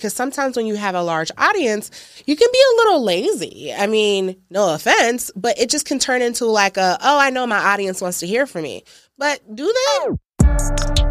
because sometimes when you have a large audience, you can be a little lazy. I mean, no offense, but it just can turn into like a, oh, I know my audience wants to hear from me. But do they?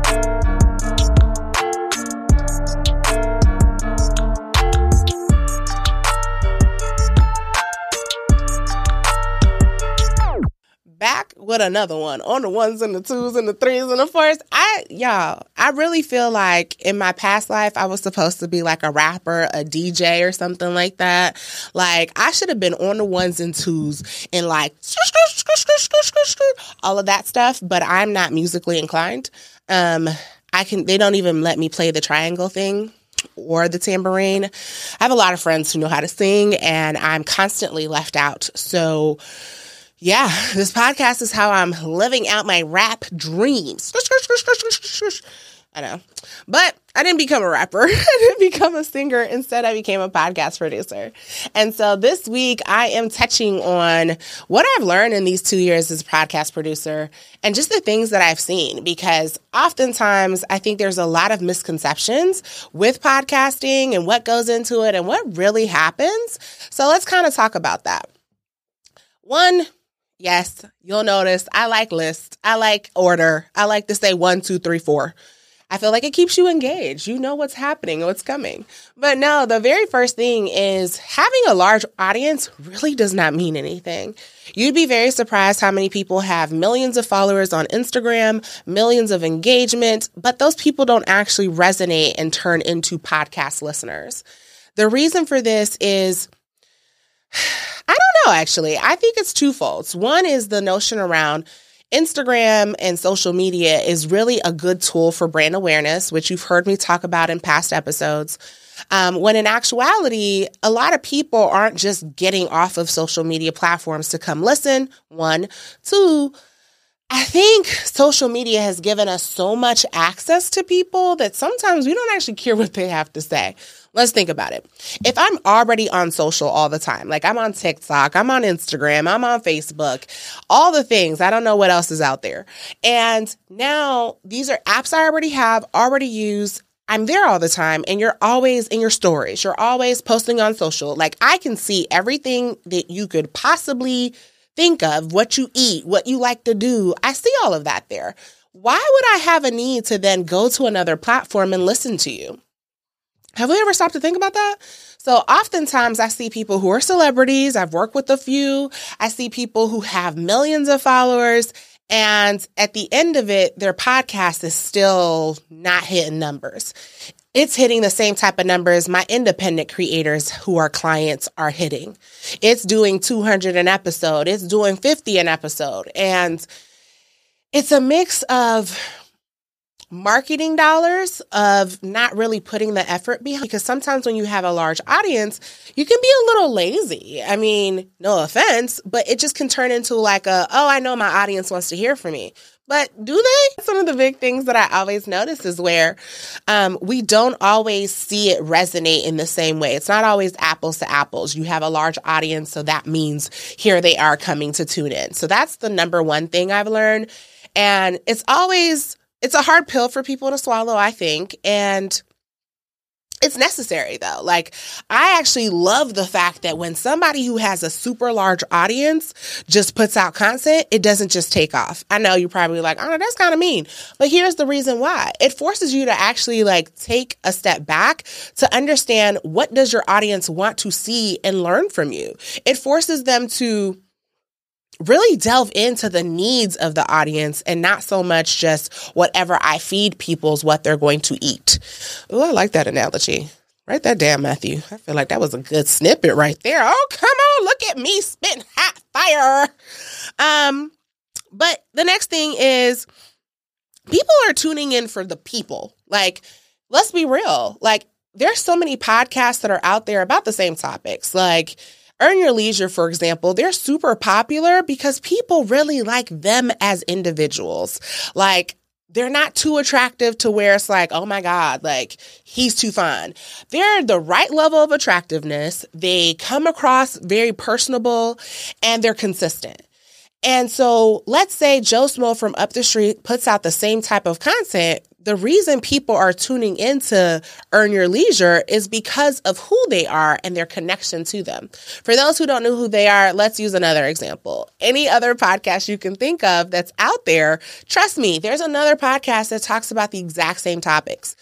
Back with another one on the ones and the twos and the threes and the fours. I, y'all, I really feel like in my past life, I was supposed to be like a rapper, a DJ or something like that. Like, I should have been on the ones and twos and like all of that stuff, but I'm not musically inclined. Um, I can, they don't even let me play the triangle thing or the tambourine. I have a lot of friends who know how to sing and I'm constantly left out. So, yeah, this podcast is how I'm living out my rap dreams. I know. But I didn't become a rapper. I didn't become a singer. Instead, I became a podcast producer. And so this week, I am touching on what I've learned in these two years as a podcast producer and just the things that I've seen. Because oftentimes, I think there's a lot of misconceptions with podcasting and what goes into it and what really happens. So let's kind of talk about that. One, Yes, you'll notice I like lists. I like order. I like to say one, two, three, four. I feel like it keeps you engaged. You know what's happening, what's coming. But no, the very first thing is having a large audience really does not mean anything. You'd be very surprised how many people have millions of followers on Instagram, millions of engagement, but those people don't actually resonate and turn into podcast listeners. The reason for this is I don't know, actually. I think it's twofold. One is the notion around Instagram and social media is really a good tool for brand awareness, which you've heard me talk about in past episodes. Um, when in actuality, a lot of people aren't just getting off of social media platforms to come listen. One, two, I think social media has given us so much access to people that sometimes we don't actually care what they have to say. Let's think about it. If I'm already on social all the time, like I'm on TikTok, I'm on Instagram, I'm on Facebook, all the things, I don't know what else is out there. And now these are apps I already have, already use. I'm there all the time and you're always in your stories. You're always posting on social. Like I can see everything that you could possibly think of, what you eat, what you like to do. I see all of that there. Why would I have a need to then go to another platform and listen to you? Have we ever stopped to think about that? So oftentimes I see people who are celebrities. I've worked with a few. I see people who have millions of followers. And at the end of it, their podcast is still not hitting numbers. It's hitting the same type of numbers my independent creators who are clients are hitting. It's doing 200 an episode. It's doing 50 an episode. And it's a mix of marketing dollars of not really putting the effort behind because sometimes when you have a large audience you can be a little lazy i mean no offense but it just can turn into like a oh i know my audience wants to hear from me but do they? Some of the big things that i always notice is where um, we don't always see it resonate in the same way. It's not always apples to apples. You have a large audience so that means here they are coming to tune in. So that's the number one thing i've learned. And it's always it's a hard pill for people to swallow, I think. And it's necessary though. Like, I actually love the fact that when somebody who has a super large audience just puts out content, it doesn't just take off. I know you're probably like, oh, that's kind of mean. But here's the reason why it forces you to actually like take a step back to understand what does your audience want to see and learn from you. It forces them to really delve into the needs of the audience and not so much just whatever I feed people is what they're going to eat. Oh, I like that analogy. Write that down, Matthew. I feel like that was a good snippet right there. Oh, come on, look at me spitting hot fire. Um, but the next thing is people are tuning in for the people. Like, let's be real. Like, there's so many podcasts that are out there about the same topics. Like, Earn Your Leisure, for example, they're super popular because people really like them as individuals. Like, they're not too attractive to where it's like, oh my God, like he's too fun. They're the right level of attractiveness. They come across very personable and they're consistent. And so let's say Joe Smo from up the street puts out the same type of content. The reason people are tuning into Earn Your Leisure is because of who they are and their connection to them. For those who don't know who they are, let's use another example. Any other podcast you can think of that's out there, trust me, there's another podcast that talks about the exact same topics.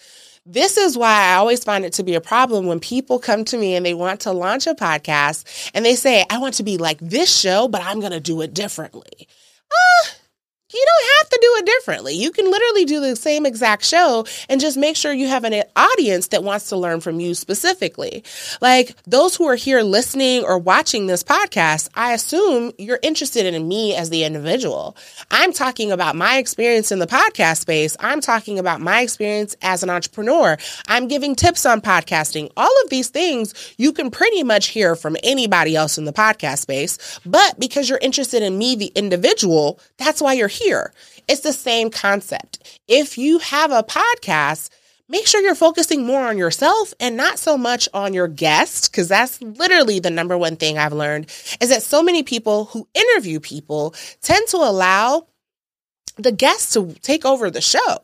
This is why I always find it to be a problem when people come to me and they want to launch a podcast and they say, I want to be like this show, but I'm going to do it differently. Uh, you don't have to do it differently. You can literally do the same exact show and just make sure you have an audience that wants to learn from you specifically. Like those who are here listening or watching this podcast, I assume you're interested in me as the individual. I'm talking about my experience in the podcast space. I'm talking about my experience as an entrepreneur. I'm giving tips on podcasting. All of these things you can pretty much hear from anybody else in the podcast space. But because you're interested in me, the individual, that's why you're here. It's the same concept. If you have a podcast, make sure you're focusing more on yourself and not so much on your guest because that's literally the number one thing I've learned is that so many people who interview people tend to allow the guests to take over the show.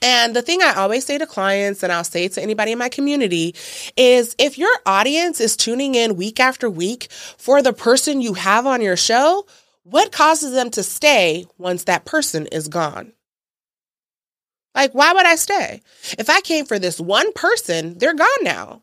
And the thing I always say to clients and I'll say to anybody in my community is if your audience is tuning in week after week for the person you have on your show, what causes them to stay once that person is gone? Like, why would I stay? If I came for this one person, they're gone now.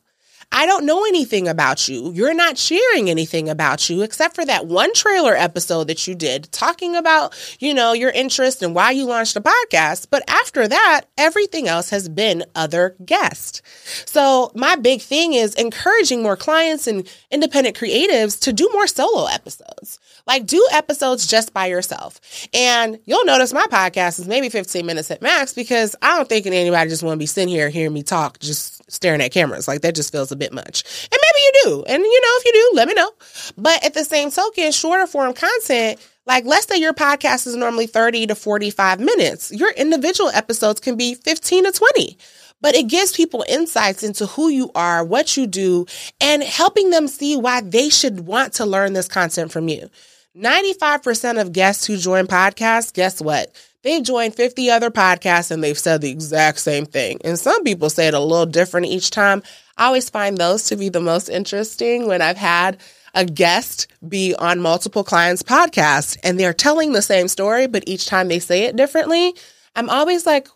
I don't know anything about you. You're not sharing anything about you except for that one trailer episode that you did talking about, you know, your interest and why you launched a podcast. But after that, everything else has been other guests. So my big thing is encouraging more clients and independent creatives to do more solo episodes. Like do episodes just by yourself. And you'll notice my podcast is maybe 15 minutes at max because I don't think anybody just want to be sitting here hearing me talk just staring at cameras. Like that just feels a bit much. And maybe you do. And you know, if you do, let me know. But at the same token, shorter form content like, let's say your podcast is normally 30 to 45 minutes. Your individual episodes can be 15 to 20 but it gives people insights into who you are, what you do, and helping them see why they should want to learn this content from you. 95% of guests who join podcasts, guess what? They've joined 50 other podcasts and they've said the exact same thing. And some people say it a little different each time. I always find those to be the most interesting when I've had a guest be on multiple clients' podcasts and they're telling the same story, but each time they say it differently. I'm always like,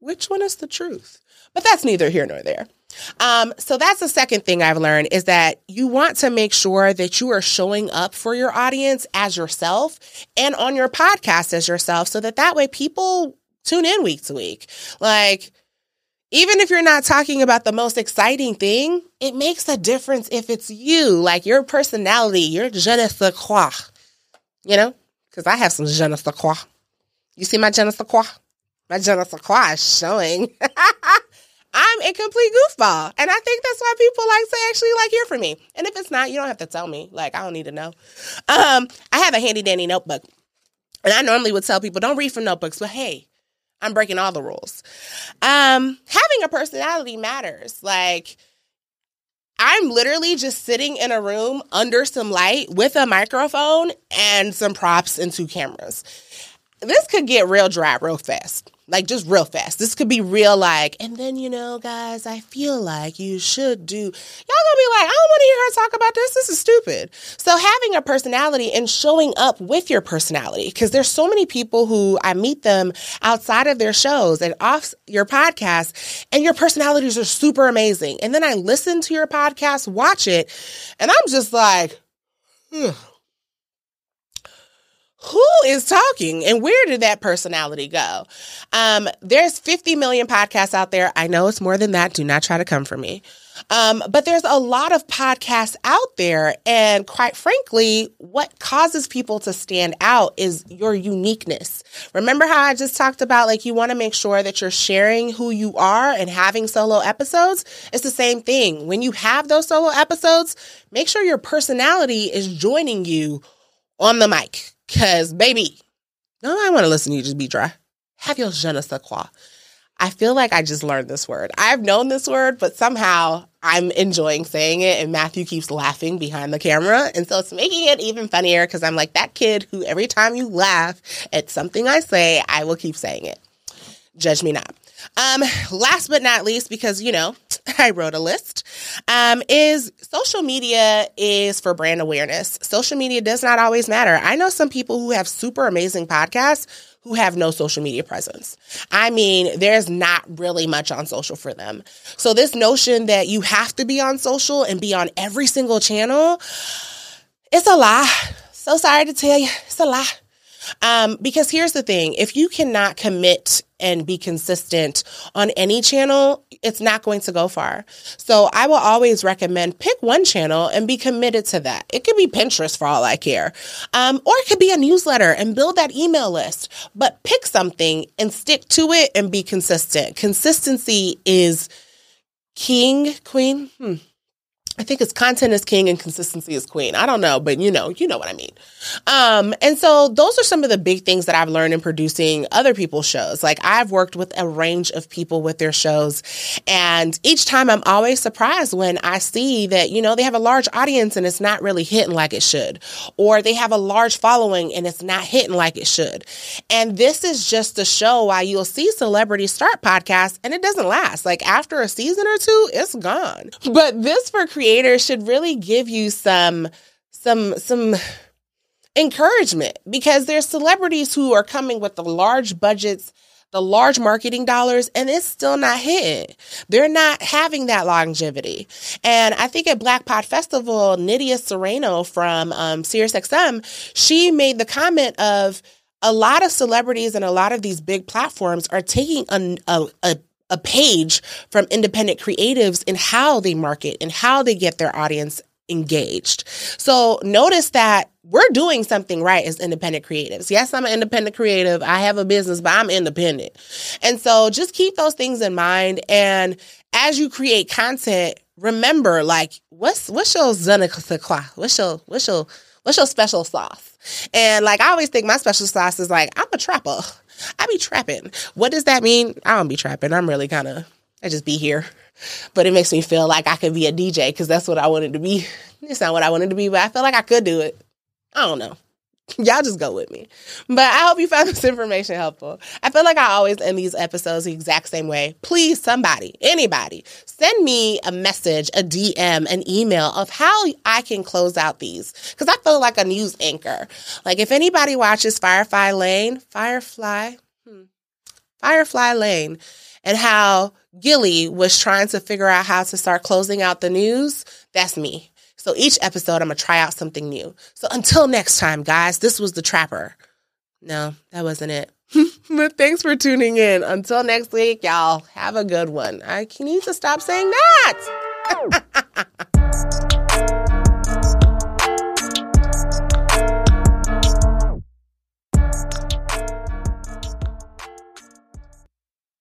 which one is the truth? But that's neither here nor there. Um, so that's the second thing I've learned is that you want to make sure that you are showing up for your audience as yourself and on your podcast as yourself so that that way people tune in week to week. Like, even if you're not talking about the most exciting thing, it makes a difference if it's you, like your personality, your je ne sais quoi, you know? Because I have some je ne sais quoi. You see my je ne sais quoi? My je ne sais quoi is showing. I'm a complete goofball. And I think that's why people like to actually like hear from me. And if it's not, you don't have to tell me. Like, I don't need to know. Um, I have a handy dandy notebook. And I normally would tell people, don't read from notebooks, but hey, I'm breaking all the rules. Um, having a personality matters. Like, I'm literally just sitting in a room under some light with a microphone and some props and two cameras. This could get real dry real fast like just real fast. This could be real like, and then you know, guys, I feel like you should do. Y'all gonna be like, I don't want to hear her talk about this. This is stupid. So having a personality and showing up with your personality, because there's so many people who I meet them outside of their shows and off your podcast, and your personalities are super amazing. And then I listen to your podcast, watch it, and I'm just like, who is talking and where did that personality go? Um, there's 50 million podcasts out there. I know it's more than that. Do not try to come for me. Um, but there's a lot of podcasts out there. And quite frankly, what causes people to stand out is your uniqueness. Remember how I just talked about like you want to make sure that you're sharing who you are and having solo episodes? It's the same thing. When you have those solo episodes, make sure your personality is joining you on the mic Cause baby, nobody want to listen to you just be dry. Have your je ne sais quoi. I feel like I just learned this word. I've known this word, but somehow I'm enjoying saying it, and Matthew keeps laughing behind the camera. And so it's making it even funnier because I'm like that kid who every time you laugh at something I say, I will keep saying it. Judge me not. Um, last but not least, because you know, I wrote a list, um, is social media is for brand awareness. Social media does not always matter. I know some people who have super amazing podcasts who have no social media presence. I mean, there's not really much on social for them. So this notion that you have to be on social and be on every single channel, it's a lie. So sorry to tell you, it's a lie. Um, because here's the thing if you cannot commit and be consistent on any channel, it's not going to go far. So I will always recommend pick one channel and be committed to that. It could be Pinterest for all I care, um, or it could be a newsletter and build that email list. But pick something and stick to it and be consistent. Consistency is king, queen. Hmm. I think it's content is king and consistency is queen. I don't know, but you know, you know what I mean. Um, and so those are some of the big things that I've learned in producing other people's shows. Like I've worked with a range of people with their shows, and each time I'm always surprised when I see that, you know, they have a large audience and it's not really hitting like it should, or they have a large following and it's not hitting like it should. And this is just a show why you'll see celebrities start podcasts and it doesn't last. Like after a season or two, it's gone. But this for creators should really give you some some some encouragement because there's celebrities who are coming with the large budgets the large marketing dollars and it's still not hitting. They're not having that longevity. And I think at Black Pod Festival, Nydia Serrano from um, SiriusXM, she made the comment of a lot of celebrities and a lot of these big platforms are taking a, a, a a page from independent creatives in how they market and how they get their audience engaged. So notice that we're doing something right as independent creatives. Yes, I'm an independent creative. I have a business, but I'm independent. And so just keep those things in mind. And as you create content, remember like what's what's your je ne sais quoi What's your what's your what's your special sauce? And like I always think my special sauce is like I'm a trapper. I be trapping. What does that mean? I don't be trapping. I'm really kind of, I just be here. But it makes me feel like I could be a DJ because that's what I wanted to be. It's not what I wanted to be, but I feel like I could do it. I don't know. Y'all just go with me. But I hope you found this information helpful. I feel like I always end these episodes the exact same way. Please, somebody, anybody, send me a message, a DM, an email of how I can close out these. Because I feel like a news anchor. Like if anybody watches Firefly Lane, Firefly, hmm, Firefly Lane, and how Gilly was trying to figure out how to start closing out the news, that's me. So each episode, I'm going to try out something new. So until next time, guys, this was The Trapper. No, that wasn't it. but thanks for tuning in. Until next week, y'all, have a good one. I need to stop saying that.